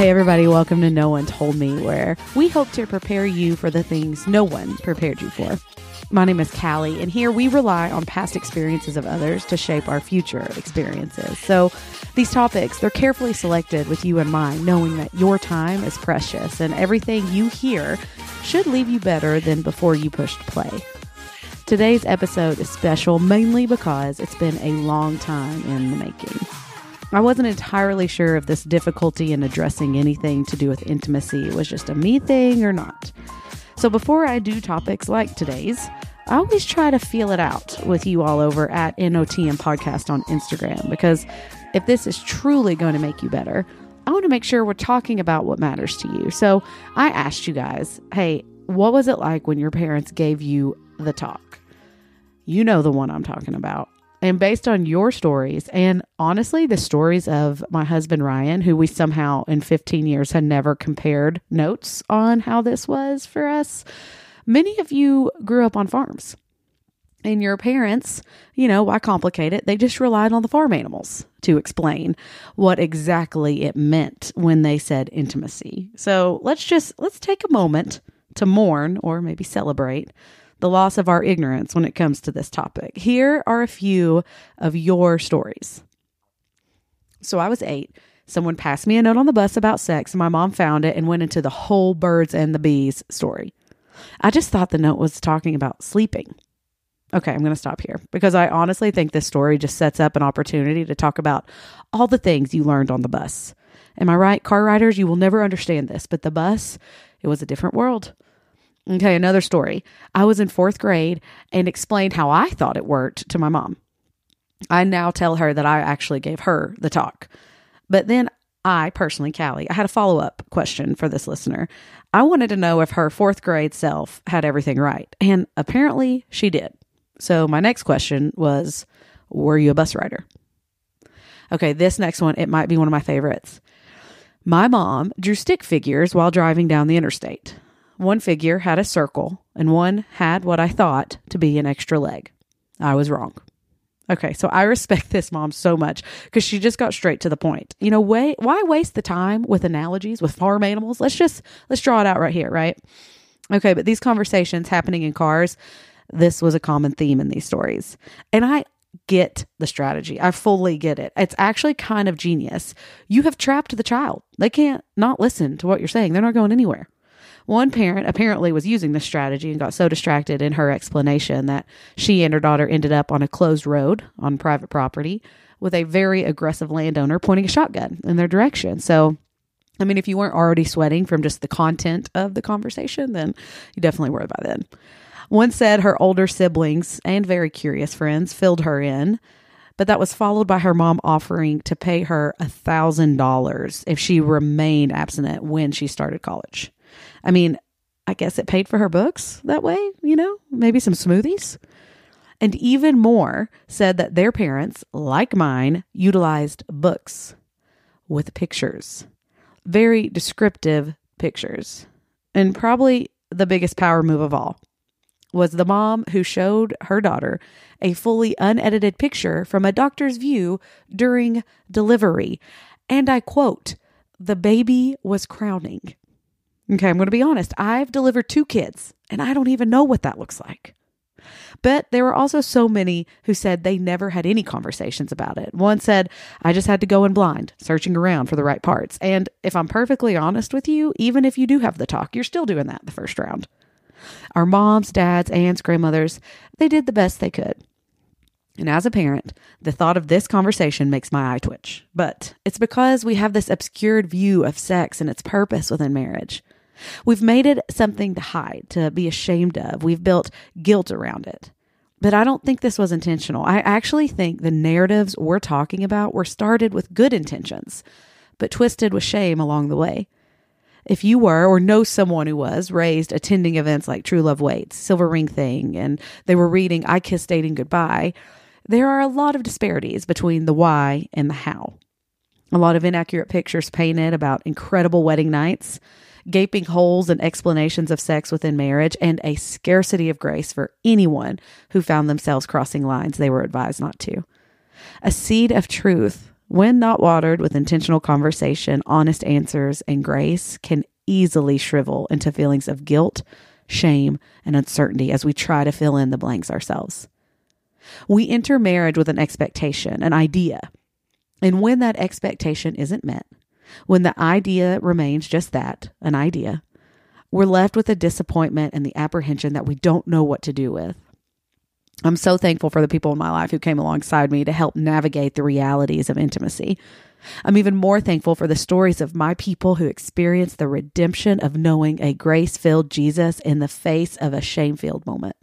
Hey, everybody, welcome to No One Told Me, where we hope to prepare you for the things no one prepared you for. My name is Callie, and here we rely on past experiences of others to shape our future experiences. So, these topics, they're carefully selected with you in mind, knowing that your time is precious and everything you hear should leave you better than before you pushed play. Today's episode is special mainly because it's been a long time in the making. I wasn't entirely sure if this difficulty in addressing anything to do with intimacy was just a me thing or not. So before I do topics like today's, I always try to feel it out with you all over at NOTM Podcast on Instagram because if this is truly going to make you better, I want to make sure we're talking about what matters to you. So I asked you guys, hey, what was it like when your parents gave you the talk? You know the one I'm talking about. And based on your stories, and honestly, the stories of my husband Ryan, who we somehow in 15 years had never compared notes on how this was for us, many of you grew up on farms. And your parents, you know, why complicate it? They just relied on the farm animals to explain what exactly it meant when they said intimacy. So let's just let's take a moment to mourn or maybe celebrate the loss of our ignorance when it comes to this topic. Here are a few of your stories. So I was eight. Someone passed me a note on the bus about sex, and my mom found it and went into the whole birds and the bees story. I just thought the note was talking about sleeping. Okay, I'm going to stop here because I honestly think this story just sets up an opportunity to talk about all the things you learned on the bus. Am I right, car riders? You will never understand this, but the bus, it was a different world. Okay, another story. I was in fourth grade and explained how I thought it worked to my mom. I now tell her that I actually gave her the talk. But then I personally, Callie, I had a follow up question for this listener. I wanted to know if her fourth grade self had everything right. And apparently she did. So my next question was Were you a bus rider? Okay, this next one, it might be one of my favorites. My mom drew stick figures while driving down the interstate. One figure had a circle, and one had what I thought to be an extra leg. I was wrong. Okay, so I respect this mom so much because she just got straight to the point. You know, why waste the time with analogies with farm animals? Let's just let's draw it out right here, right? Okay, but these conversations happening in cars, this was a common theme in these stories. And I get the strategy. I fully get it. It's actually kind of genius. You have trapped the child. They can't not listen to what you're saying. They're not going anywhere. One parent apparently was using this strategy and got so distracted in her explanation that she and her daughter ended up on a closed road on private property with a very aggressive landowner pointing a shotgun in their direction. So, I mean, if you weren't already sweating from just the content of the conversation, then you definitely were by then. One said her older siblings and very curious friends filled her in, but that was followed by her mom offering to pay her a $1,000 if she remained abstinent when she started college. I mean, I guess it paid for her books that way, you know, maybe some smoothies. And even more said that their parents, like mine, utilized books with pictures, very descriptive pictures. And probably the biggest power move of all was the mom who showed her daughter a fully unedited picture from a doctor's view during delivery. And I quote, the baby was crowning. Okay, I'm going to be honest. I've delivered two kids and I don't even know what that looks like. But there were also so many who said they never had any conversations about it. One said, I just had to go in blind, searching around for the right parts. And if I'm perfectly honest with you, even if you do have the talk, you're still doing that the first round. Our moms, dads, aunts, grandmothers, they did the best they could. And as a parent, the thought of this conversation makes my eye twitch. But it's because we have this obscured view of sex and its purpose within marriage. We've made it something to hide, to be ashamed of. We've built guilt around it. But I don't think this was intentional. I actually think the narratives we're talking about were started with good intentions, but twisted with shame along the way. If you were or know someone who was raised attending events like True Love Waits, Silver Ring Thing, and they were reading I Kiss Dating Goodbye, there are a lot of disparities between the why and the how. A lot of inaccurate pictures painted about incredible wedding nights gaping holes and explanations of sex within marriage, and a scarcity of grace for anyone who found themselves crossing lines they were advised not to. A seed of truth when not watered with intentional conversation, honest answers, and grace, can easily shrivel into feelings of guilt, shame, and uncertainty as we try to fill in the blanks ourselves. We enter marriage with an expectation, an idea. And when that expectation isn't met, when the idea remains just that, an idea, we're left with the disappointment and the apprehension that we don't know what to do with. I'm so thankful for the people in my life who came alongside me to help navigate the realities of intimacy. I'm even more thankful for the stories of my people who experienced the redemption of knowing a grace filled Jesus in the face of a shame filled moment.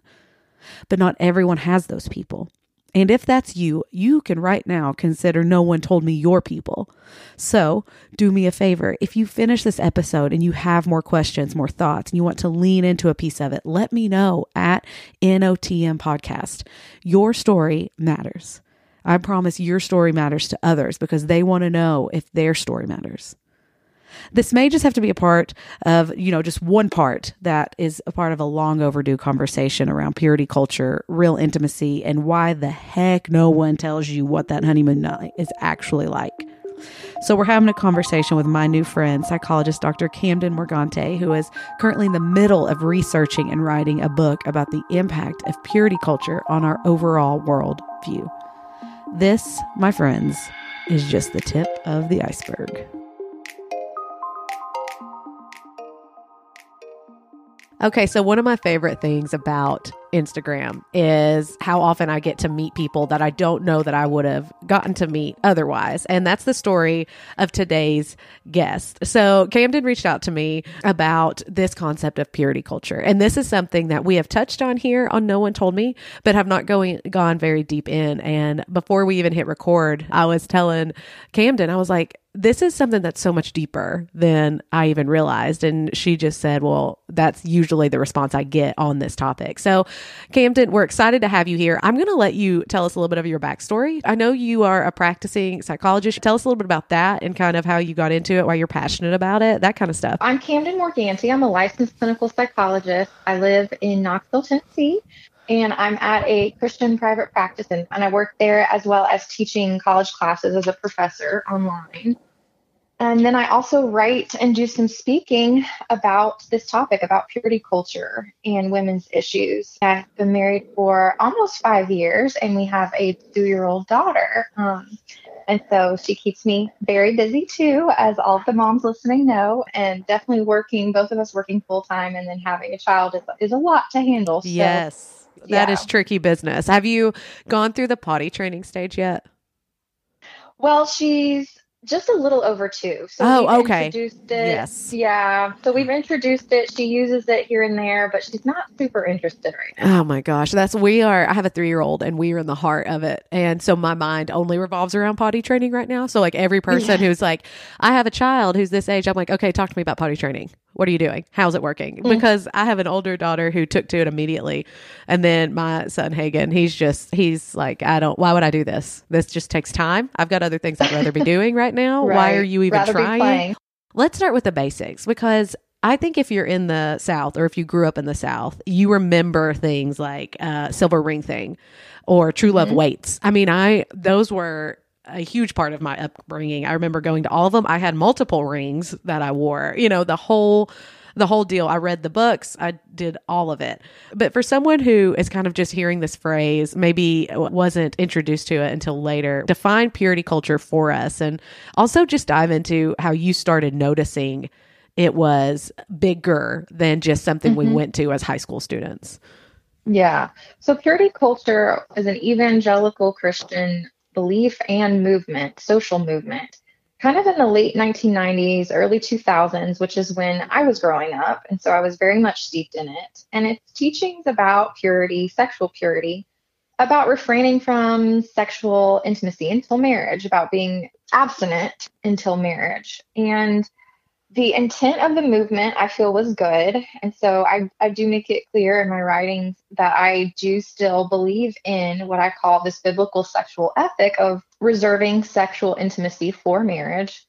But not everyone has those people. And if that's you, you can right now consider no one told me your people. So do me a favor. If you finish this episode and you have more questions, more thoughts, and you want to lean into a piece of it, let me know at NOTM Podcast. Your story matters. I promise your story matters to others because they want to know if their story matters. This may just have to be a part of, you know, just one part that is a part of a long overdue conversation around purity culture, real intimacy, and why the heck no one tells you what that honeymoon night is actually like. So, we're having a conversation with my new friend, psychologist Dr. Camden Morgante, who is currently in the middle of researching and writing a book about the impact of purity culture on our overall world view. This, my friends, is just the tip of the iceberg. Okay, so one of my favorite things about Instagram is how often I get to meet people that I don't know that I would have gotten to meet otherwise. And that's the story of today's guest. So, Camden reached out to me about this concept of purity culture. And this is something that we have touched on here on No One Told Me, but have not going gone very deep in. And before we even hit record, I was telling Camden, I was like, this is something that's so much deeper than I even realized. And she just said, well, that's usually the response I get on this topic. So, Camden, we're excited to have you here. I'm going to let you tell us a little bit of your backstory. I know you are a practicing psychologist. Tell us a little bit about that and kind of how you got into it, why you're passionate about it, that kind of stuff. I'm Camden Morgante. I'm a licensed clinical psychologist. I live in Knoxville, Tennessee and I'm at a Christian private practice and, and, I work there as well as teaching college classes as a professor online. And then I also write and do some speaking about this topic, about purity culture and women's issues. I've been married for almost five years, and we have a two year old daughter. Um, and so she keeps me very busy too, as all of the moms listening know, and definitely working, both of us working full time, and then having a child is, is a lot to handle. So, yes, that yeah. is tricky business. Have you gone through the potty training stage yet? Well, she's just a little over two. So oh, okay. Introduced it. Yes. Yeah. So we've introduced it. She uses it here and there, but she's not super interested right now. Oh my gosh. That's we are I have a three year old and we are in the heart of it. And so my mind only revolves around potty training right now. So like every person yeah. who's like, I have a child who's this age, I'm like, okay, talk to me about potty training. What are you doing? How's it working? Mm-hmm. Because I have an older daughter who took to it immediately. And then my son Hagen, he's just he's like, I don't why would I do this? This just takes time. I've got other things I'd rather be doing right now. right. Why are you even rather trying? Let's start with the basics because I think if you're in the South or if you grew up in the South, you remember things like uh, Silver Ring Thing or True Love mm-hmm. Waits. I mean, I those were a huge part of my upbringing. I remember going to all of them. I had multiple rings that I wore. You know, the whole the whole deal. I read the books. I did all of it. But for someone who is kind of just hearing this phrase, maybe wasn't introduced to it until later, define purity culture for us and also just dive into how you started noticing it was bigger than just something mm-hmm. we went to as high school students. Yeah. So purity culture is an evangelical Christian belief and movement, social movement, kind of in the late 1990s, early 2000s, which is when I was growing up. And so I was very much steeped in it. And it's teachings about purity, sexual purity, about refraining from sexual intimacy until marriage, about being abstinent until marriage. And the intent of the movement I feel was good. And so I, I do make it clear in my writings that I do still believe in what I call this biblical sexual ethic of reserving sexual intimacy for marriage.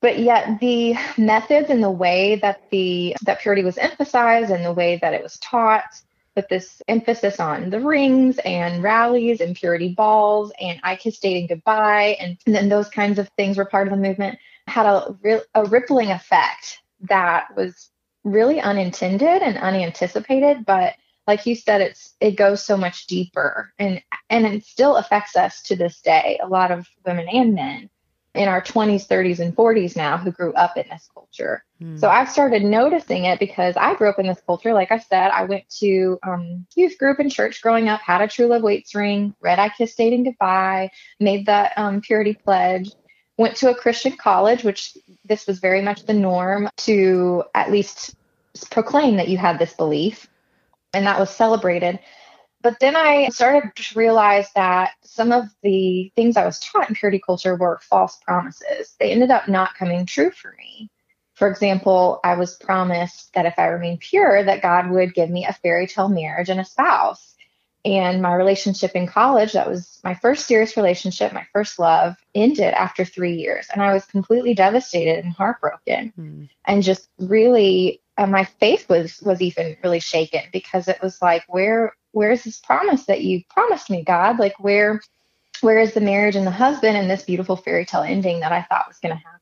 But yet the methods and the way that the that purity was emphasized and the way that it was taught, with this emphasis on the rings and rallies and purity balls and I kiss dating goodbye. And, and then those kinds of things were part of the movement had a, a rippling effect that was really unintended and unanticipated, but like you said, it's it goes so much deeper and and it still affects us to this day. A lot of women and men in our 20s, 30s, and 40s now who grew up in this culture. Mm. So I've started noticing it because I grew up in this culture. Like I said, I went to um, youth group in church growing up, had a True Love Waits ring, read I Kissed Dating Goodbye, made that um, purity pledge, went to a Christian college, which this was very much the norm to at least proclaim that you had this belief and that was celebrated. But then I started to realize that some of the things I was taught in purity culture were false promises. They ended up not coming true for me. For example, I was promised that if I remained pure, that God would give me a fairy tale marriage and a spouse. And my relationship in college, that was my first serious relationship, my first love, ended after three years. And I was completely devastated and heartbroken mm. and just really uh, my faith was was even really shaken because it was like where where is this promise that you promised me god like where where is the marriage and the husband and this beautiful fairy tale ending that i thought was going to happen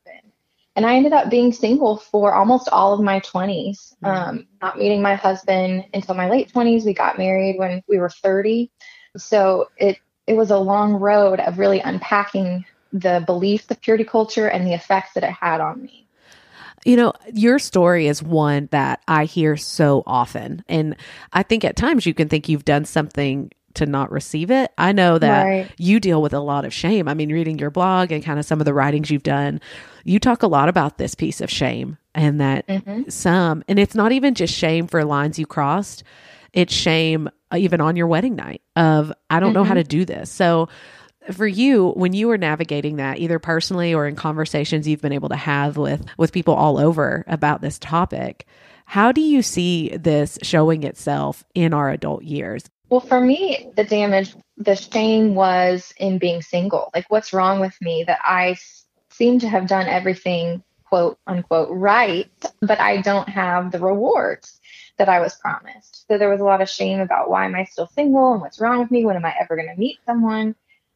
and i ended up being single for almost all of my 20s mm-hmm. um, not meeting my husband until my late 20s we got married when we were 30 so it it was a long road of really unpacking the beliefs of purity culture and the effects that it had on me you know, your story is one that I hear so often. And I think at times you can think you've done something to not receive it. I know that right. you deal with a lot of shame. I mean, reading your blog and kind of some of the writings you've done, you talk a lot about this piece of shame and that mm-hmm. some, and it's not even just shame for lines you crossed, it's shame even on your wedding night of, I don't mm-hmm. know how mm-hmm. to do this. So, for you when you were navigating that either personally or in conversations you've been able to have with with people all over about this topic how do you see this showing itself in our adult years well for me the damage the shame was in being single like what's wrong with me that i seem to have done everything quote unquote right but i don't have the rewards that i was promised. So there was a lot of shame about why am i still single and what's wrong with me? When am i ever going to meet someone?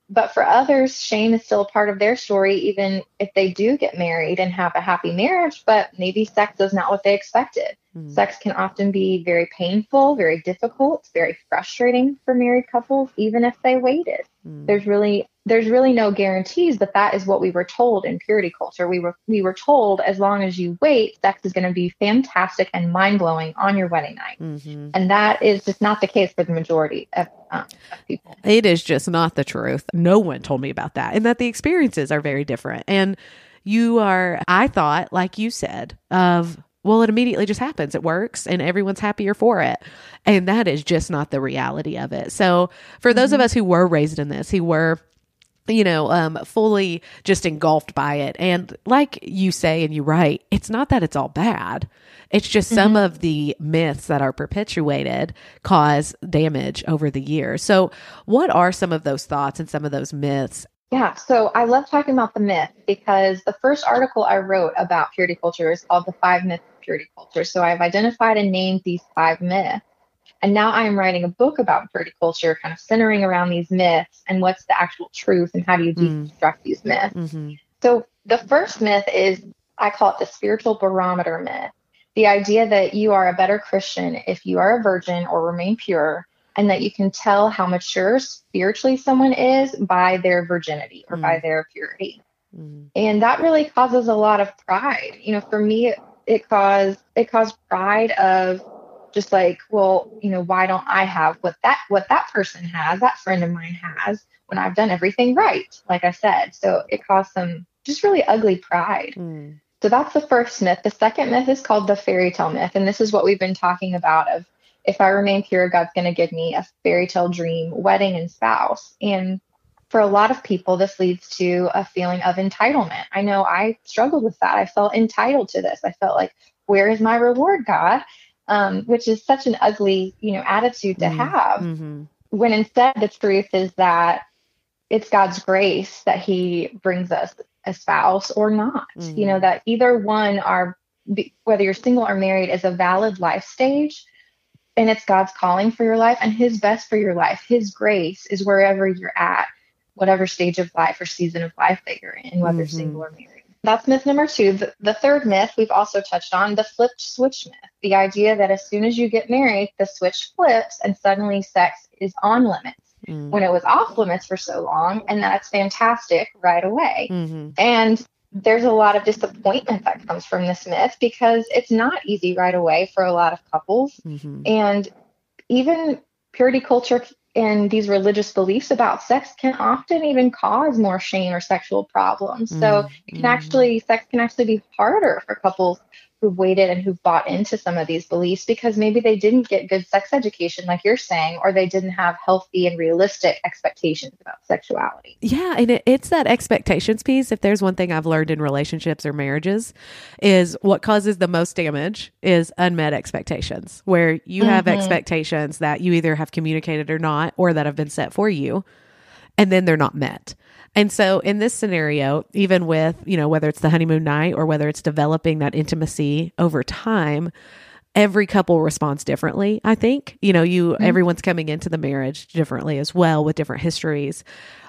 But for others, shame is still a part of their story, even if they do get married and have a happy marriage, but maybe sex is not what they expected. Mm. Sex can often be very painful, very difficult, very frustrating for married couples, even if they waited. Mm. There's really there's really no guarantees, but that is what we were told in purity culture. We were we were told as long as you wait, sex is going to be fantastic and mind blowing on your wedding night, mm-hmm. and that is just not the case for the majority of, um, of people. It is just not the truth. No one told me about that, and that the experiences are very different. And you are, I thought, like you said, of well, it immediately just happens. It works and everyone's happier for it. And that is just not the reality of it. So, for those mm-hmm. of us who were raised in this, who were you know, um, fully just engulfed by it. And like you say, and you write, it's not that it's all bad. It's just mm-hmm. some of the myths that are perpetuated cause damage over the years. So, what are some of those thoughts and some of those myths? Yeah, so I love talking about the myth because the first article I wrote about purity culture is called The Five Myths Purity Culture. So I've identified and named these five myths. And now I am writing a book about purity culture, kind of centering around these myths and what's the actual truth and how do you mm. deconstruct mm. these myths. Mm-hmm. So the first myth is I call it the spiritual barometer myth. The idea that you are a better Christian if you are a virgin or remain pure, and that you can tell how mature spiritually someone is by their virginity or mm. by their purity. Mm. And that really causes a lot of pride. You know, for me, it caused it caused pride of just like well you know why don't i have what that what that person has that friend of mine has when i've done everything right like i said. So it caused some just really ugly pride. Mm. so that's the first myth. The second myth is called the fairy tale myth and this is what we've been talking about of if i remain pure god's going to give me a fairy tale dream wedding and spouse. And for a lot of people, this leads to a feeling of entitlement. I know I struggled with that. I felt entitled to this. I felt like, where is my reward, God? um, which is such an ugly, you know, attitude to mm-hmm. have. Mm-hmm. When instead the truth is that it's God's grace that He brings us a spouse or not. Mm-hmm. You know that either one are whether you're single or married is a valid life stage, and it's God's calling for your life and his best for your life. His grace is wherever you're at, whatever stage of life or season of life that you're in, whether mm-hmm. single or married. That's myth number two. The, the, third myth we've also touched on the flipped switch myth. The idea that as soon as you get married, the switch flips and suddenly sex is on limits mm. when it was off limits for so long. And that's fantastic right away. Mm-hmm. And there's a lot of disappointment that comes from this myth because it's not easy right away for a lot of couples. Mm-hmm. And even purity culture and these religious beliefs about sex can often even cause more shame or sexual problems. So mm-hmm. it can actually, sex can actually be harder for couples who've waited and who've bought into some of these beliefs because maybe they didn't get good sex education, like you're saying, or they didn't have healthy and realistic expectations about sexuality. Yeah, and it, it's that expectations piece. If there's one thing I've learned in relationships or marriages, is what causes the most damage is unmet expectations, where you have mm-hmm. expectations that you either have communicated or not, or that have been set for you, and then they're not met. And so in this scenario, even with, you know, whether it's the honeymoon night or whether it's developing that intimacy over time, every couple responds differently, I think. You know, you mm-hmm. everyone's coming into the marriage differently as well with different histories.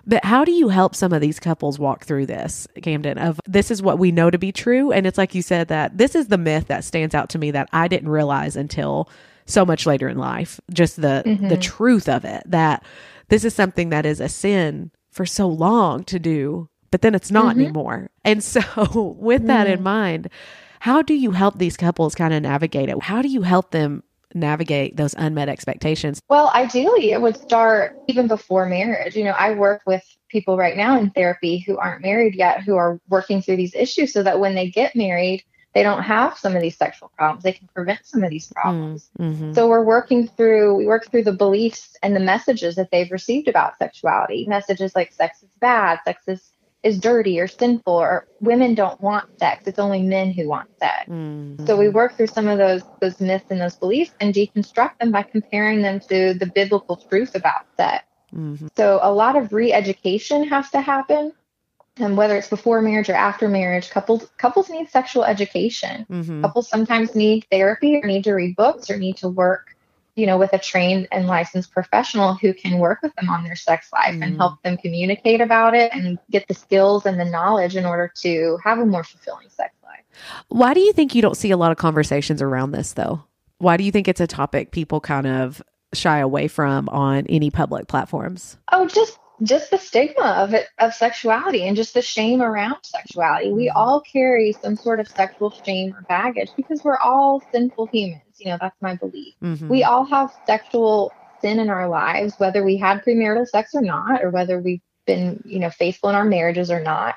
But how do you help some of these couples walk through this, Camden, of this is what we know to be true and it's like you said that this is the myth that stands out to me that I didn't realize until so much later in life, just the mm-hmm. the truth of it that this is something that is a sin for so long to do, but then it's not mm-hmm. anymore. And so, with that mm. in mind, how do you help these couples kind of navigate it? How do you help them navigate those unmet expectations? Well, ideally, it would start even before marriage. You know, I work with people right now in therapy who aren't married yet who are working through these issues so that when they get married, they don't have some of these sexual problems. They can prevent some of these problems. Mm-hmm. So we're working through, we work through the beliefs and the messages that they've received about sexuality. Messages like sex is bad, sex is, is dirty or sinful, or women don't want sex. It's only men who want sex. Mm-hmm. So we work through some of those those myths and those beliefs and deconstruct them by comparing them to the biblical truth about sex. Mm-hmm. So a lot of re-education has to happen and whether it's before marriage or after marriage, couples couples need sexual education. Mm-hmm. Couples sometimes need therapy or need to read books or need to work, you know, with a trained and licensed professional who can work with them on their sex life mm-hmm. and help them communicate about it and get the skills and the knowledge in order to have a more fulfilling sex life. Why do you think you don't see a lot of conversations around this though? Why do you think it's a topic people kind of shy away from on any public platforms? Oh, just just the stigma of it of sexuality and just the shame around sexuality. We mm-hmm. all carry some sort of sexual shame or baggage because we're all sinful humans. You know, that's my belief. Mm-hmm. We all have sexual sin in our lives, whether we had premarital sex or not, or whether we've been, you know, faithful in our marriages or not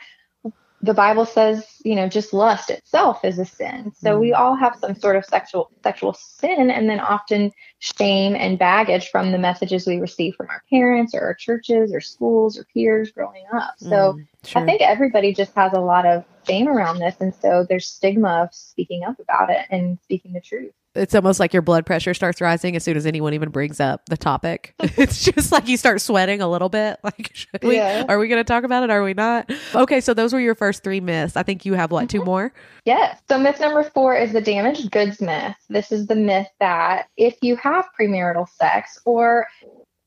the Bible says, you know, just lust itself is a sin. So mm. we all have some sort of sexual sexual sin and then often shame and baggage from the messages we receive from our parents or our churches or schools or peers growing up. So mm, sure. I think everybody just has a lot of shame around this and so there's stigma of speaking up about it and speaking the truth it's almost like your blood pressure starts rising as soon as anyone even brings up the topic. it's just like you start sweating a little bit. Like, we, yeah. are we going to talk about it? Are we not? Okay, so those were your first three myths. I think you have what, mm-hmm. two more? Yes. So myth number four is the damaged goods myth. This is the myth that if you have premarital sex or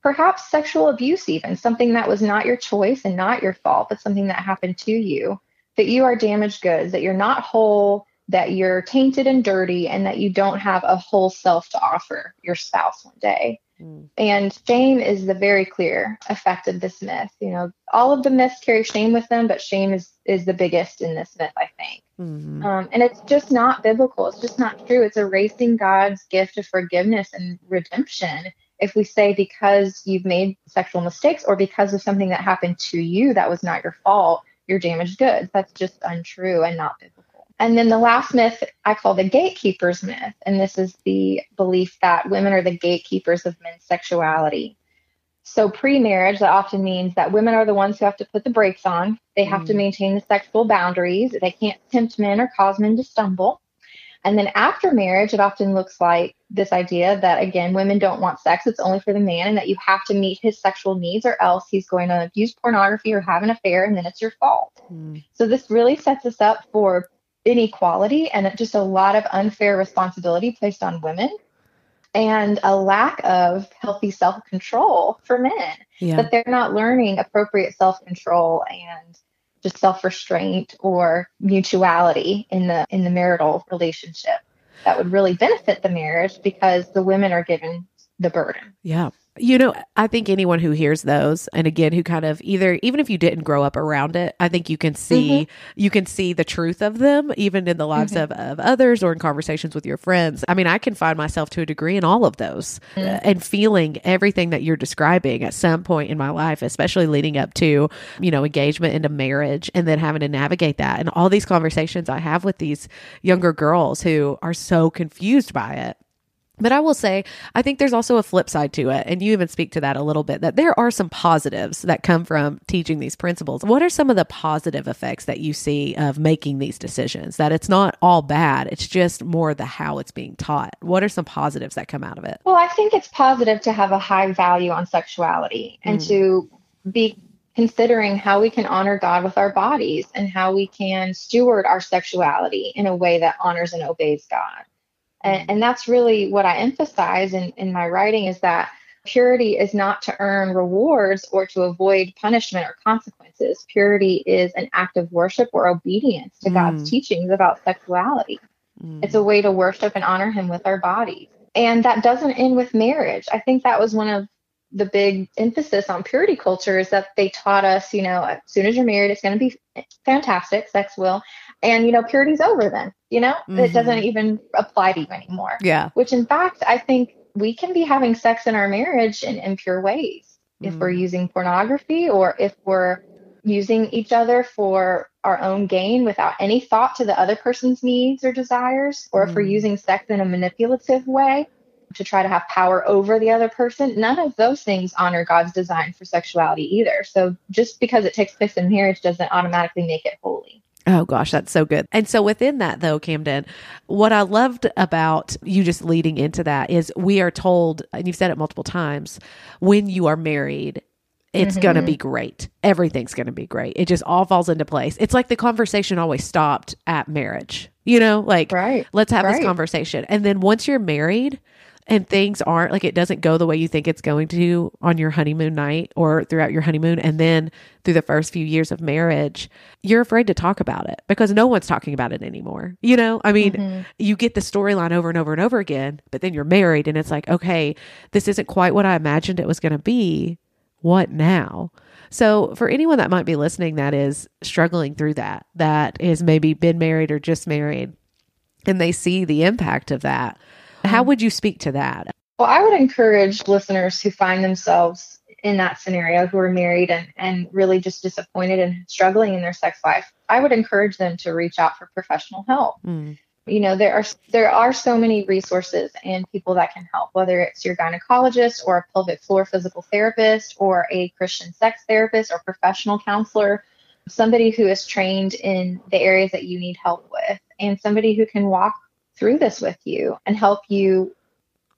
perhaps sexual abuse, even something that was not your choice and not your fault, but something that happened to you, that you are damaged goods, that you're not whole that you're tainted and dirty and that you don't have a whole self to offer your spouse one day. Mm. And shame is the very clear effect of this myth. You know, all of the myths carry shame with them, but shame is is the biggest in this myth, I think. Mm-hmm. Um, and it's just not biblical. It's just not true. It's erasing God's gift of forgiveness and redemption. If we say because you've made sexual mistakes or because of something that happened to you that was not your fault, you're damaged goods. That's just untrue and not biblical. And then the last myth I call the gatekeepers myth. And this is the belief that women are the gatekeepers of men's sexuality. So, pre marriage, that often means that women are the ones who have to put the brakes on. They have mm. to maintain the sexual boundaries. They can't tempt men or cause men to stumble. And then after marriage, it often looks like this idea that, again, women don't want sex. It's only for the man, and that you have to meet his sexual needs, or else he's going to use pornography or have an affair, and then it's your fault. Mm. So, this really sets us up for inequality and just a lot of unfair responsibility placed on women. and a lack of healthy self control for men. Yeah. That they're not learning appropriate self control and just self restraint or mutuality in the in the marital relationship that would really benefit the marriage because the women are given the burden. Yeah. You know, I think anyone who hears those, and again, who kind of either, even if you didn't grow up around it, I think you can see, mm-hmm. you can see the truth of them, even in the lives mm-hmm. of, of others or in conversations with your friends. I mean, I can find myself to a degree in all of those mm-hmm. uh, and feeling everything that you're describing at some point in my life, especially leading up to, you know, engagement into marriage and then having to navigate that. And all these conversations I have with these younger girls who are so confused by it but I will say, I think there's also a flip side to it. And you even speak to that a little bit that there are some positives that come from teaching these principles. What are some of the positive effects that you see of making these decisions? That it's not all bad, it's just more the how it's being taught. What are some positives that come out of it? Well, I think it's positive to have a high value on sexuality and mm. to be considering how we can honor God with our bodies and how we can steward our sexuality in a way that honors and obeys God. And, mm-hmm. and that's really what I emphasize in, in my writing is that purity is not to earn rewards or to avoid punishment or consequences. Purity is an act of worship or obedience to mm. God's teachings about sexuality. Mm. It's a way to worship and honor Him with our bodies. And that doesn't end with marriage. I think that was one of the big emphasis on purity culture is that they taught us, you know, as soon as you're married, it's going to be fantastic, sex will and you know purity's over then you know mm-hmm. it doesn't even apply to you anymore yeah which in fact i think we can be having sex in our marriage in impure ways mm-hmm. if we're mm. using pornography or if we're using each other for our own gain without any thought to the other person's needs or desires or mm-hmm. if we're mm. using sex in a manipulative way to try to have power over the other person none of those things honor god's design for sexuality either so just because it takes place in marriage doesn't automatically make it holy Oh gosh, that's so good. And so within that though, Camden, what I loved about you just leading into that is we are told, and you've said it multiple times, when you are married, it's mm-hmm. going to be great. Everything's going to be great. It just all falls into place. It's like the conversation always stopped at marriage. You know, like right. let's have right. this conversation. And then once you're married, and things aren't like it doesn't go the way you think it's going to on your honeymoon night or throughout your honeymoon and then through the first few years of marriage you're afraid to talk about it because no one's talking about it anymore you know? I mean mm-hmm. you get the storyline over and over and over again but then you're married and it's like okay this isn't quite what i imagined it was going to be. What now? So for anyone that might be listening that is struggling through that that is maybe been married or just married and they see the impact of that how would you speak to that? Well, I would encourage listeners who find themselves in that scenario who are married and, and really just disappointed and struggling in their sex life. I would encourage them to reach out for professional help. Mm. You know, there are there are so many resources and people that can help, whether it's your gynecologist or a pelvic floor physical therapist or a Christian sex therapist or professional counselor, somebody who is trained in the areas that you need help with, and somebody who can walk through this with you and help you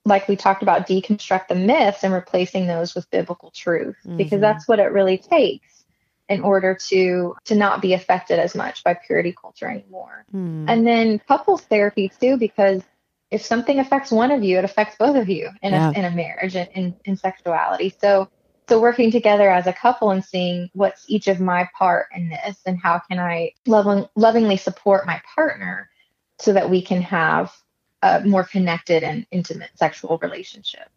like we talked about deconstruct the myths and replacing those with biblical truth mm-hmm. because that's what it really takes in order to to not be affected as much by purity culture anymore mm. and then couples therapy too because if something affects one of you it affects both of you in, yeah. a, in a marriage and in, in sexuality so so working together as a couple and seeing what's each of my part in this and how can i loving, lovingly support my partner so that we can have a more connected and intimate sexual relationship.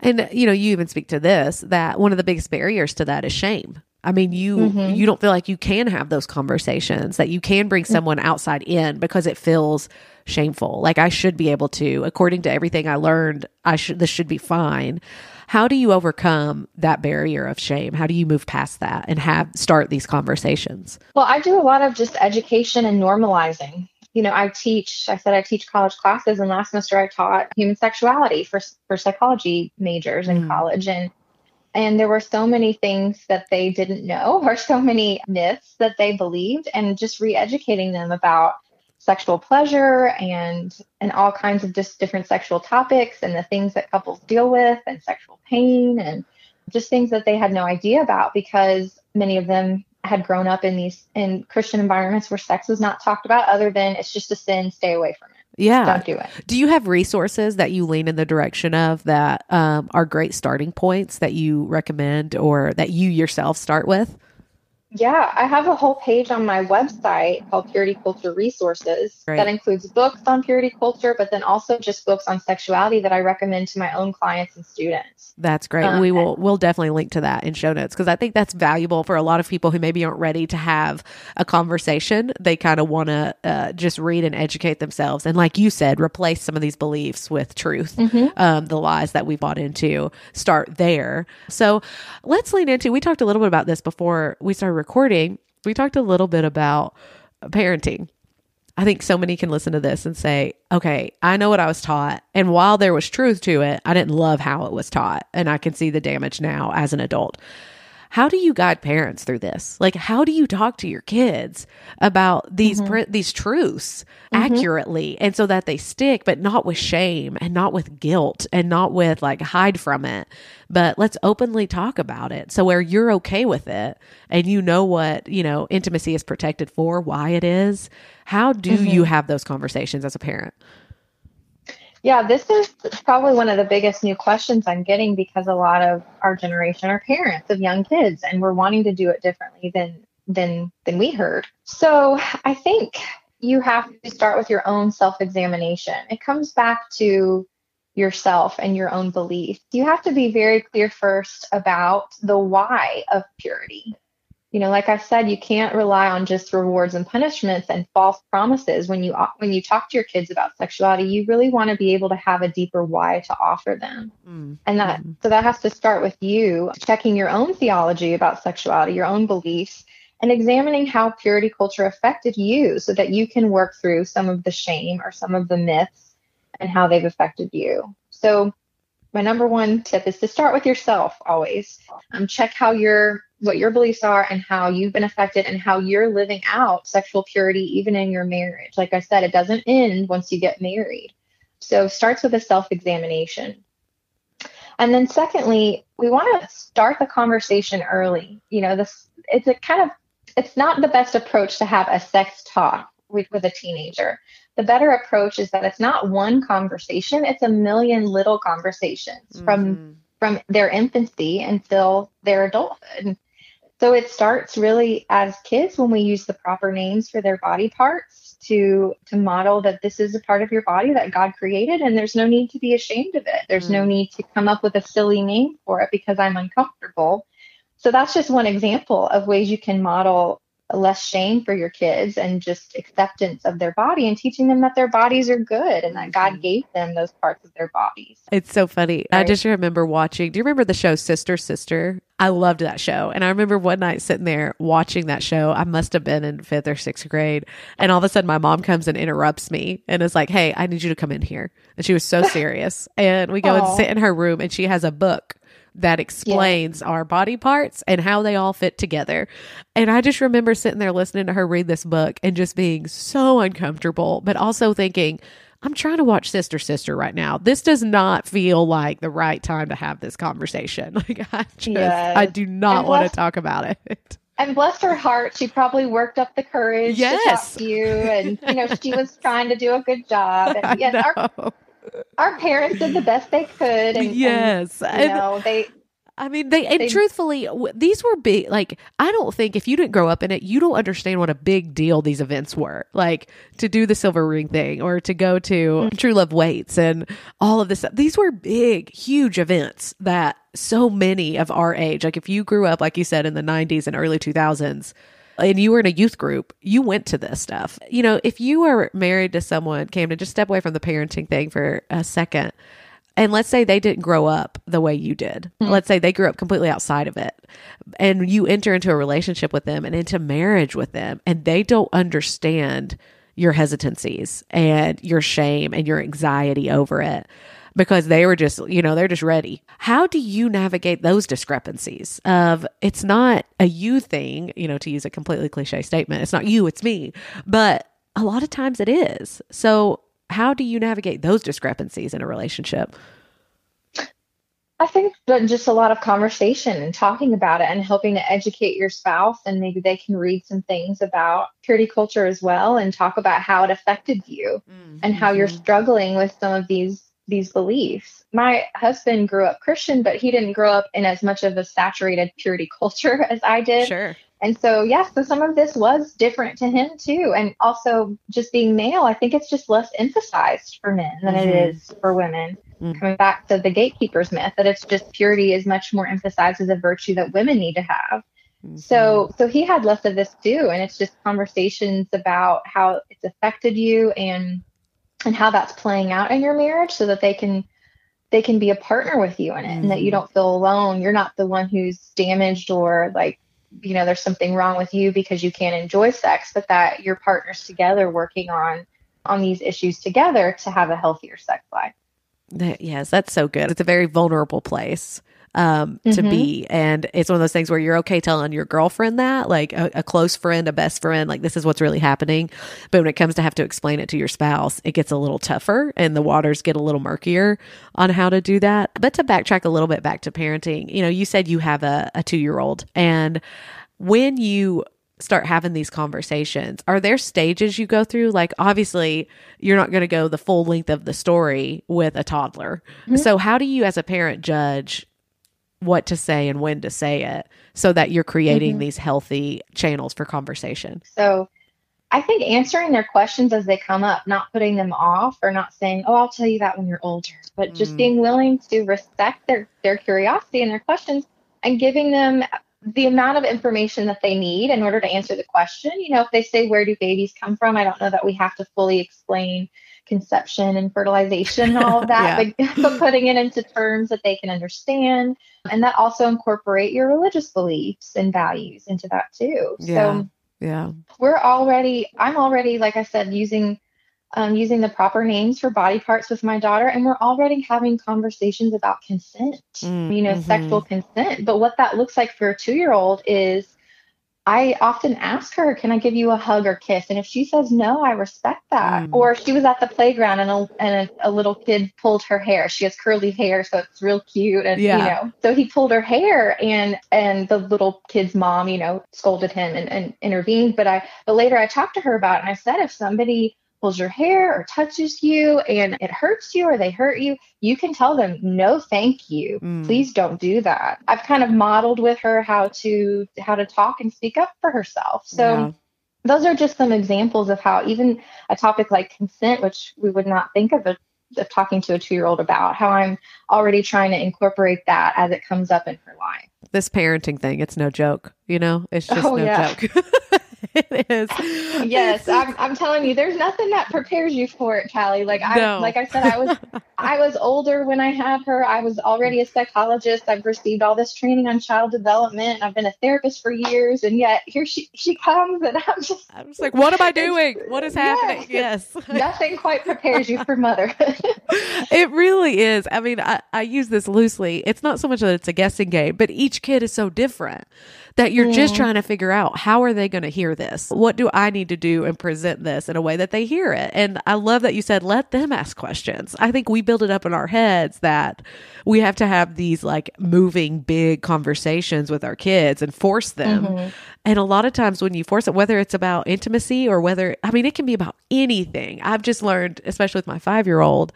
And you know, you even speak to this that one of the biggest barriers to that is shame. I mean, you mm-hmm. you don't feel like you can have those conversations that you can bring someone outside in because it feels shameful. Like I should be able to, according to everything I learned, I should this should be fine. How do you overcome that barrier of shame? How do you move past that and have start these conversations? Well, I do a lot of just education and normalizing you know, I teach, I said I teach college classes, and last semester I taught human sexuality for, for psychology majors in mm. college. And and there were so many things that they didn't know or so many myths that they believed and just re-educating them about sexual pleasure and and all kinds of just different sexual topics and the things that couples deal with and sexual pain and just things that they had no idea about because many of them had grown up in these in Christian environments where sex was not talked about other than it's just a sin, stay away from it. Yeah. Don't do it. Do you have resources that you lean in the direction of that um, are great starting points that you recommend or that you yourself start with? Yeah, I have a whole page on my website called Purity Culture Resources that includes books on purity culture, but then also just books on sexuality that I recommend to my own clients and students. That's great. Um, we will we'll definitely link to that in show notes because I think that's valuable for a lot of people who maybe aren't ready to have a conversation. They kind of want to uh, just read and educate themselves, and like you said, replace some of these beliefs with truth. Um, the lies that we bought into start there. So let's lean into. We talked a little bit about this before we started recording. We talked a little bit about parenting. I think so many can listen to this and say, okay, I know what I was taught. And while there was truth to it, I didn't love how it was taught. And I can see the damage now as an adult. How do you guide parents through this? Like, how do you talk to your kids about these Mm-hmm. pr- these truths accurately, and so that they stick, but not with shame and not with guilt and not with like hide from it, but let's openly talk about it. So where you're okay with it, and you know what you know intimacy is protected for, why it is. How do Mm-hmm. you have those conversations as a parent? Yeah, this is probably one of the biggest new questions I'm getting because a lot of our generation are parents of young kids and we're wanting to do it differently than than than we heard. So, I think you have to start with your own self-examination. It comes back to yourself and your own beliefs. You have to be very clear first about the why of purity. You know, like I said, you can't rely on just rewards and punishments and false promises when you uh, when you talk to your kids about sexuality. You really want to be able to have a deeper why to offer them. Mm-hmm. And that mm-hmm. so that has to start with you checking your own theology about sexuality, your own beliefs, and examining how purity culture affected you so that you can work through some of the shame or some of the myths and how they've affected you. So my number one tip is to start with yourself always. Um, check how your what your beliefs are and how you've been affected and how you're living out sexual purity even in your marriage. Like I said, it doesn't end once you get married. So starts with a self-examination. And then secondly, we want to start the conversation early. You know, this it's a kind of it's not the best approach to have a sex talk with, with a teenager. The better approach is that it's not one conversation, it's a million little conversations from mm-hmm. from their infancy until their adulthood. So it starts really as kids when we use the proper names for their body parts to to model that this is a part of your body that God created and there's no need to be ashamed of it. There's no mm. need to come up with a silly name for it because I'm uncomfortable. So that's just one example of ways you can model less shame for your kids and just acceptance of their body and teaching them that their bodies are good and that God mm-hmm. gave them those parts of their bodies. It's so funny. I just remember watching. Do you remember the show Sister Sister? I loved that show. And I remember one night sitting there watching that show. I must have been in fifth or sixth grade. And all of a sudden, my mom comes and interrupts me and is like, Hey, I need you to come in here. And she was so serious. and we go and sit in her room, and she has a book that explains our body parts and how they all fit together. And I just remember sitting there listening to her read this book and just being so uncomfortable, but also thinking, I'm trying to watch Sister Sister right now. This does not feel like the right time to have this conversation. Like I just Yes. I do not want to talk about it. And bless her heart, she probably worked up the courage to Yes. talk to you, and you know she was trying to do a good job. And yes, our, know. our parents did the best they could. And, and, yes. you And- know they I mean, they and They- truthfully, these were big. Like, I don't think if you didn't grow up in it, you don't understand what a big deal these events were. Like to do the silver ring thing, or to go to mm. True Love Waits, and all of this. stuff. These were big, huge events that so many of our age, like if you grew up, like you said, in the '90s and early 2000s. And you were in a youth group, you went to this stuff. You know, if you were married to someone, came to just step away from the parenting thing for a second, and let's say they didn't grow up the way you did. Mm-hmm. Let's say they grew up completely outside of it. And you enter into a relationship with them and into marriage with them, and they don't understand your hesitancies and your shame and your anxiety over it because they were just, you know, they're just ready. How do you navigate those discrepancies of it's not a you thing, you know, to use a completely cliche statement. It's not you, it's me. But a lot of times it is. So how do you navigate those discrepancies in a relationship? I think just a lot of conversation and talking about it and helping to educate your spouse and maybe they can read some things about purity culture as well and talk about how it affected you mm-hmm. and how you're mm-hmm. struggling with some of these these beliefs. My husband grew up Christian, but he didn't grow up in as much of a saturated purity culture as I did. Sure. And so, yeah, so some of this was different to him too. And also, just being male, I think it's just less emphasized for men than mm-hmm. it is for women. Mm-hmm. Coming back to the gatekeepers myth, that it's just purity is much more emphasized as a virtue that women need to have. Mm-hmm. So, so he had less of this too, and it's just conversations about how it's affected you and and how that's playing out in your marriage, so that they can they can be a partner with you in it, and that you mm-hmm. don't feel alone. You're not the one who's damaged or like you know there's something wrong with you because you can't enjoy sex but that your partners together working on on these issues together to have a healthier sex life. That, yes that's so good. It's a very vulnerable place um, to mm-hmm. be. And it's one of those things where you're okay telling your girlfriend that, like a, a, close friend, a best friend, like this is what's really happening. But when it comes to have to explain it to your spouse, it gets a little tougher and the waters get a little murkier on how to do that. But to backtrack a little bit back to parenting, you know, you said you have a, a two year old and when you start having these conversations are there stages you go through like obviously you're not going to go the full length of the story with a toddler mm-hmm. so how do you as a parent judge what to say and when to say it so that you're creating mm-hmm. these healthy channels for conversation. So I think answering their questions as they come up, not putting them off or not saying, "Oh, I'll tell you that when you're older," but just mm. being willing to respect their their curiosity and their questions and giving them the amount of information that they need in order to answer the question. You know, if they say, Where do babies come from? I don't know that we have to fully explain conception and fertilization and all of that, yeah. but, but putting it into terms that they can understand. And that also incorporate your religious beliefs and values into that too. Yeah. So yeah. We're already, I'm already, like I said, using um, using the proper names for body parts with my daughter, and we're already having conversations about consent, mm, you know, mm-hmm. sexual consent. But what that looks like for a two year old is I often ask her, Can I give you a hug or kiss? And if she says no, I respect that. Mm. Or she was at the playground and, a, and a, a, little kid pulled her hair. She has curly hair, so it's real cute. And, yeah. you know, so he pulled her hair and, and the little kid's mom, you know, scolded him and, and intervened. But I, but later I talked to her about it and I said, if somebody pulls your hair or touches you and it hurts you or they hurt you, you can tell them, no, thank you. Mm. Please don't do that. I've kind of modeled with her how to how to talk and speak up for herself. So yeah. those are just some examples of how even a topic like consent, which we would not think of a of talking to a two year old about how I'm already trying to incorporate that as it comes up in her life. This parenting thing, it's no joke, you know, it's just oh, no yeah. joke. it is. Yes, I'm, I'm telling you, there's nothing that prepares you for it, Callie. Like I, no. like I said, I was, I was older when I had her. I was already a psychologist. I've received all this training on child development. I've been a therapist for years, and yet here she, she comes, and I'm just, I'm just like, what am I doing? What is happening? Yes, yes. nothing quite prepares you for motherhood. it really is. I mean, I, I use this loosely. It's not so much that it's a guessing game, but each kid is so different that you're just trying to figure out how are they going to hear this? What do I need to do and present this in a way that they hear it? And I love that you said let them ask questions. I think we build it up in our heads that we have to have these like moving big conversations with our kids and force them. Mm-hmm. And a lot of times when you force it, whether it's about intimacy or whether, I mean, it can be about anything. I've just learned, especially with my five year old,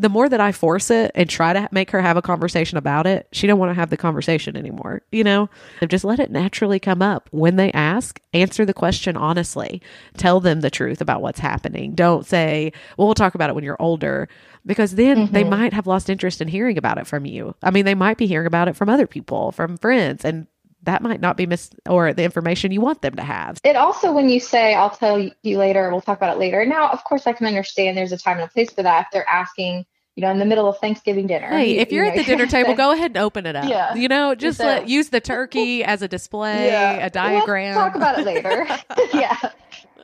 the more that I force it and try to make her have a conversation about it, she don't want to have the conversation anymore. You know, just let it naturally come up when they ask. Answer the question honestly. Tell them the truth about what's happening. Don't say, "Well, we'll talk about it when you're older," because then mm-hmm. they might have lost interest in hearing about it from you. I mean, they might be hearing about it from other people, from friends, and that might not be mis or the information you want them to have. It also, when you say, I'll tell you later, we'll talk about it later. Now, of course, I can understand there's a time and a place for that. If they're asking, you know, in the middle of Thanksgiving dinner. Hey, if you're you know, at the dinner table, go ahead and open it up. Yeah. You know, just let, use the turkey as a display, yeah. a diagram. We'll talk about it later. yeah.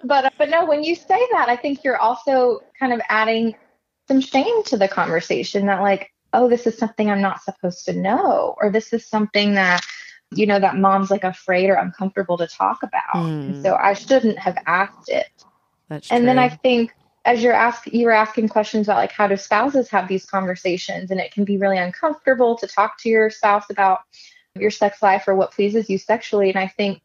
But, uh, but no, when you say that, I think you're also kind of adding some shame to the conversation that, like, oh, this is something I'm not supposed to know, or this is something that you know, that mom's like afraid or uncomfortable to talk about. Mm. so I shouldn't have asked it. That's and true. then I think as you're ask you were asking questions about like how do spouses have these conversations and it can be really uncomfortable to talk to your spouse about your sex life or what pleases you sexually and i think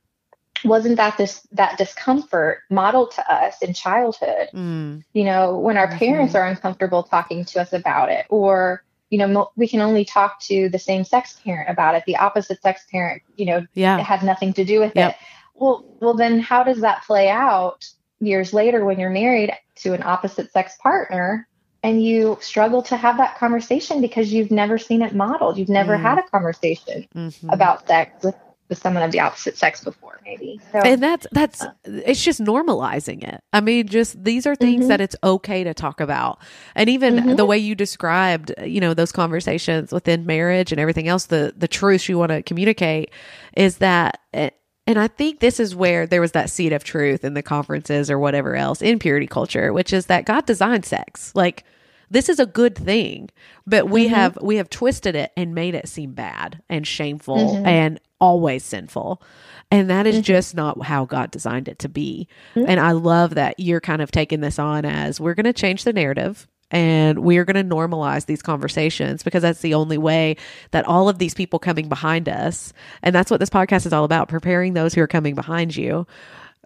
wasn't that this that discomfort modeled to us in childhood mm. you know when our mm-hmm. parents are uncomfortable talking to us about it or you know mo- we can only talk to the same sex parent about it the opposite sex parent you know yeah. has nothing to do with yep. it well well then how does that play out years later when you're married to an opposite sex partner and you struggle to have that conversation because you've never seen it modeled you've never mm. had a conversation mm-hmm. about sex with with someone of the opposite sex before maybe so, and that's that's uh, it's just normalizing it i mean just these are things mm-hmm. that it's okay to talk about and even mm-hmm. the way you described you know those conversations within marriage and everything else the the truth you want to communicate is that it, and I think this is where there was that seed of truth in the conferences or whatever else in purity culture, which is that God designed sex. Like this is a good thing, but we mm-hmm. have we have twisted it and made it seem bad and shameful mm-hmm. and always sinful. And that is mm-hmm. just not how God designed it to be. Mm-hmm. And I love that you're kind of taking this on as we're going to change the narrative and we are going to normalize these conversations because that's the only way that all of these people coming behind us, and that's what this podcast is all about preparing those who are coming behind you.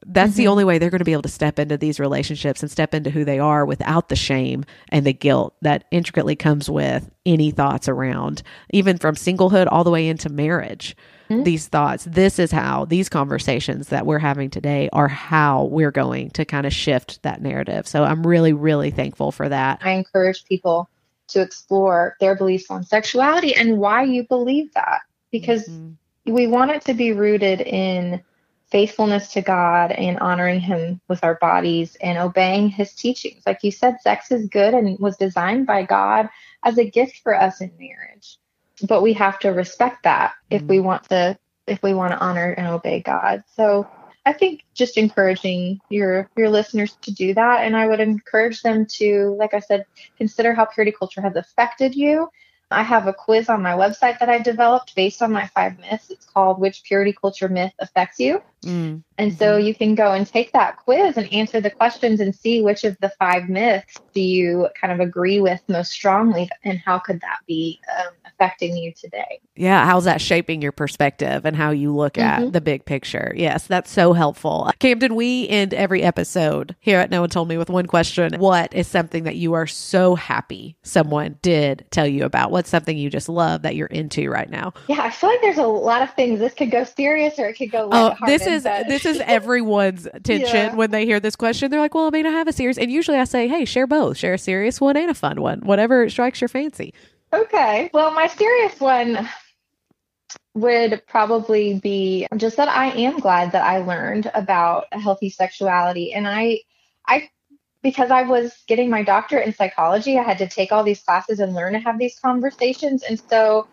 That's mm-hmm. the only way they're going to be able to step into these relationships and step into who they are without the shame and the guilt that intricately comes with any thoughts around, even from singlehood all the way into marriage mm-hmm. these thoughts. This is how these conversations that we're having today are how we're going to kind of shift that narrative. So I'm really, really thankful for that. I encourage people to explore their beliefs on sexuality and why you believe that because mm-hmm. we want it to be rooted in faithfulness to God and honoring Him with our bodies and obeying His teachings. Like you said, sex is good and was designed by God as a gift for us in marriage but we have to respect that if we mm-hmm. want to if we want to honor and obey God. So I think just encouraging your your listeners to do that and I would encourage them to like I said consider how purity culture has affected you I have a quiz on my website that I developed based on my five myths. It's called Which Purity Culture Myth Affects You? Mm. And so mm-hmm. you can go and take that quiz and answer the questions and see which of the five myths do you kind of agree with most strongly and how could that be um, affecting you today? Yeah. How's that shaping your perspective and how you look mm-hmm. at the big picture? Yes, that's so helpful. Camden, we end every episode here at No One Told Me with one question. What is something that you are so happy someone did tell you about? What's something you just love that you're into right now? Yeah, I feel like there's a lot of things. This could go serious or it could go. Oh, this is this is everyone's tension yeah. when they hear this question. They're like, "Well, I mean, I have a serious," and usually I say, "Hey, share both. Share a serious one and a fun one, whatever strikes your fancy." Okay. Well, my serious one would probably be just that I am glad that I learned about healthy sexuality, and I, I because I was getting my doctorate in psychology, I had to take all these classes and learn to have these conversations. And so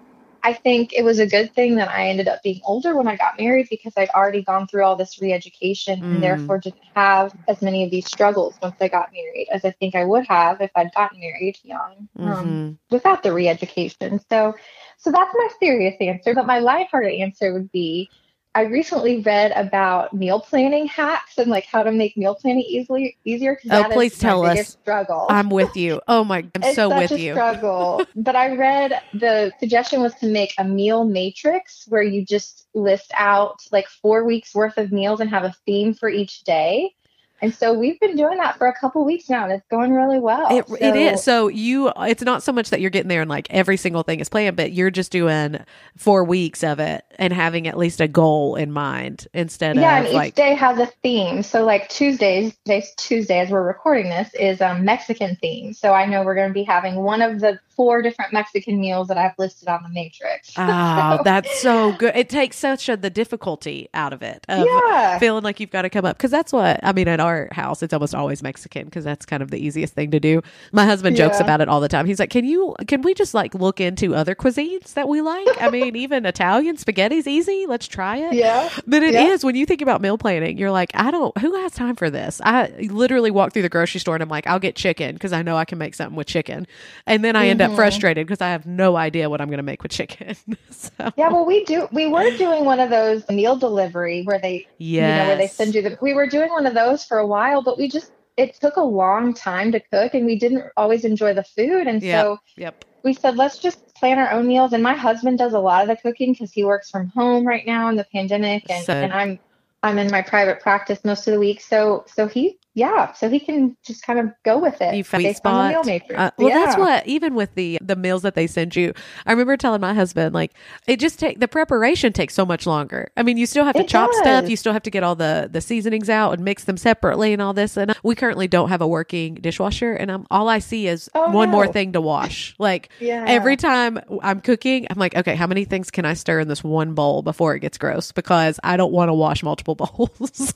I think it was a good thing that I ended up being older when I got married because I'd already gone through all this re education mm. and therefore didn't have as many of these struggles once I got married as I think I would have if I'd gotten married young um, mm-hmm. without the re education. So, so that's my serious answer. But my lighthearted answer would be I recently read about meal planning hacks and like how to make meal planning easily easier. Oh, please tell us. Struggle. I'm with you. Oh my, I'm it's so with you. Struggle. but I read the suggestion was to make a meal matrix where you just list out like four weeks worth of meals and have a theme for each day. And so we've been doing that for a couple weeks now, and it's going really well. It, so, it is. So you, it's not so much that you're getting there and like every single thing is planned, but you're just doing four weeks of it and having at least a goal in mind instead yeah, of and like, each day has a theme. So like Tuesdays, today's Tuesday as we're recording this is a Mexican theme. So I know we're going to be having one of the four different Mexican meals that I've listed on the matrix. Oh, so. that's so good. It takes such a, the difficulty out of it of yeah. feeling like you've got to come up because that's what I mean at our house, it's almost always Mexican because that's kind of the easiest thing to do. My husband jokes yeah. about it all the time. He's like, "Can you? Can we just like look into other cuisines that we like? I mean, even Italian spaghetti's easy. Let's try it." Yeah, but it yeah. is when you think about meal planning, you're like, I don't. Who has time for this? I literally walk through the grocery store and I'm like, I'll get chicken because I know I can make something with chicken, and then I end mm-hmm. frustrated because I have no idea what I'm going to make with chicken. so. Yeah, well, we do. We were doing one of those meal delivery where they, yeah, you know, where they send you the. We were doing one of those for a while, but we just it took a long time to cook and we didn't always enjoy the food. And Yep. so Yep. we said, let's just plan our own meals. And my husband does a lot of the cooking because he works from home right now in the pandemic and, So- and I'm I'm in my private practice most of the week. So so he yeah, so he can just kind of go with it You on the meal spot. matrix. Uh, well, that's what even with the the meals that they send you. I remember telling my husband like it just take the preparation takes so much longer. I mean, you still have to It chop stuff, you still have to get all the the seasonings out and mix them separately and all this. And we currently don't have a working dishwasher, and I'm all I see is Oh, one more thing to wash. Like Yeah. every time I'm cooking, I'm like, okay, how many things can I stir in this one bowl before it gets gross? Because I don't want to wash multiple bowls.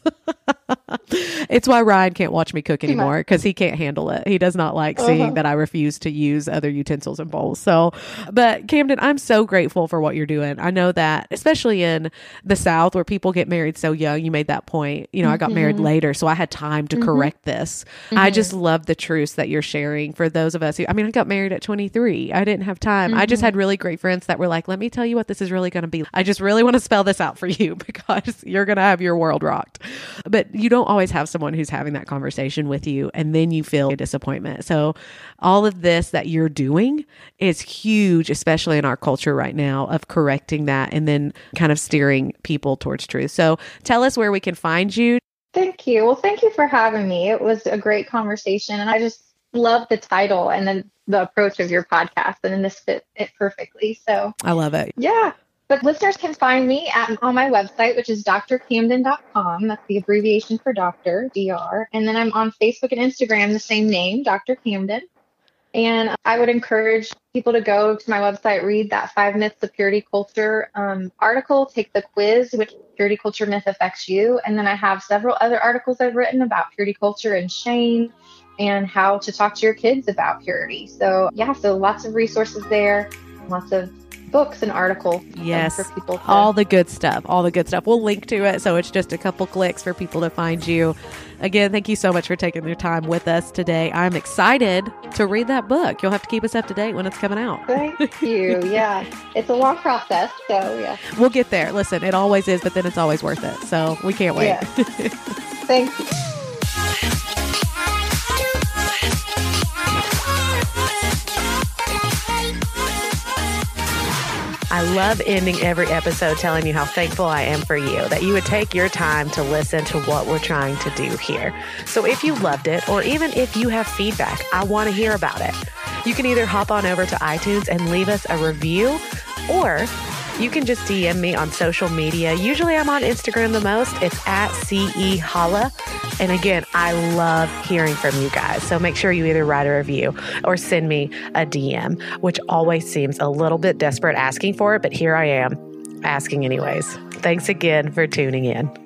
it's why Ryan can't watch me cook anymore because he can't handle it. He does not like seeing Uh-huh. that I refuse to use other utensils and bowls. So, but Camden, I'm so grateful for what you're doing. I know that, especially in the South where people get married so young, you made that point. You know, I got married Mhm. later, so I had time to Mhm. correct this. I Mhm. just love the truths that you're sharing for those of us who, I mean, I got married at 23. I didn't have time. I just Mhm. had really great friends that were like, let me tell you what this is really going to be. I just really want to spell this out for you because you're going to have your world rocked. But you don't always have someone who's having that conversation with you and then you feel a disappointment. So all of this that you're doing is huge, especially in our culture right now of correcting that and then kind of steering people towards truth. So tell us where we can find you. Thank you. Well, thank you for having me. It was a great conversation, and I just love the title and then the approach of your podcast, and then this fit it perfectly. So, I love it. yeah. But listeners can find me at, on my website, which is drcamden.com. That's the abbreviation for doctor, DR. And then I'm on Facebook and Instagram, the same name, Dr. Camden. And I would encourage people to go to my website, read that Five Myths of Purity Culture um, article, take the quiz, which purity culture myth affects you. And then I have several other articles I've written about purity culture and shame and how to talk to your kids about purity. So, yeah, so lots of resources there, lots of books and articles Yes. for people to all the good stuff all the good stuff we'll link to it so it's just a couple clicks for people to find you again thank you so much for taking your time with us today i'm excited to read that book you'll have to keep us up to date when it's coming out Thank you. Yeah, it's a long process. So, yeah. we'll get there listen it always is but then it's always worth it so we can't wait Yeah. Thank you. I love ending every episode telling you how thankful I am for you, that you would take your time to listen to what we're trying to do here. So if you loved it, or even if you have feedback, I want to hear about it. You can either hop on over to iTunes and leave us a review, or you can just DM me on social media. Usually I'm on Instagram the most. It's at CE Holla. And again, I love hearing from you guys. So make sure you either write a review or send me a DM, which always seems a little bit desperate asking for it, but here I am asking anyways. Thanks again for tuning in.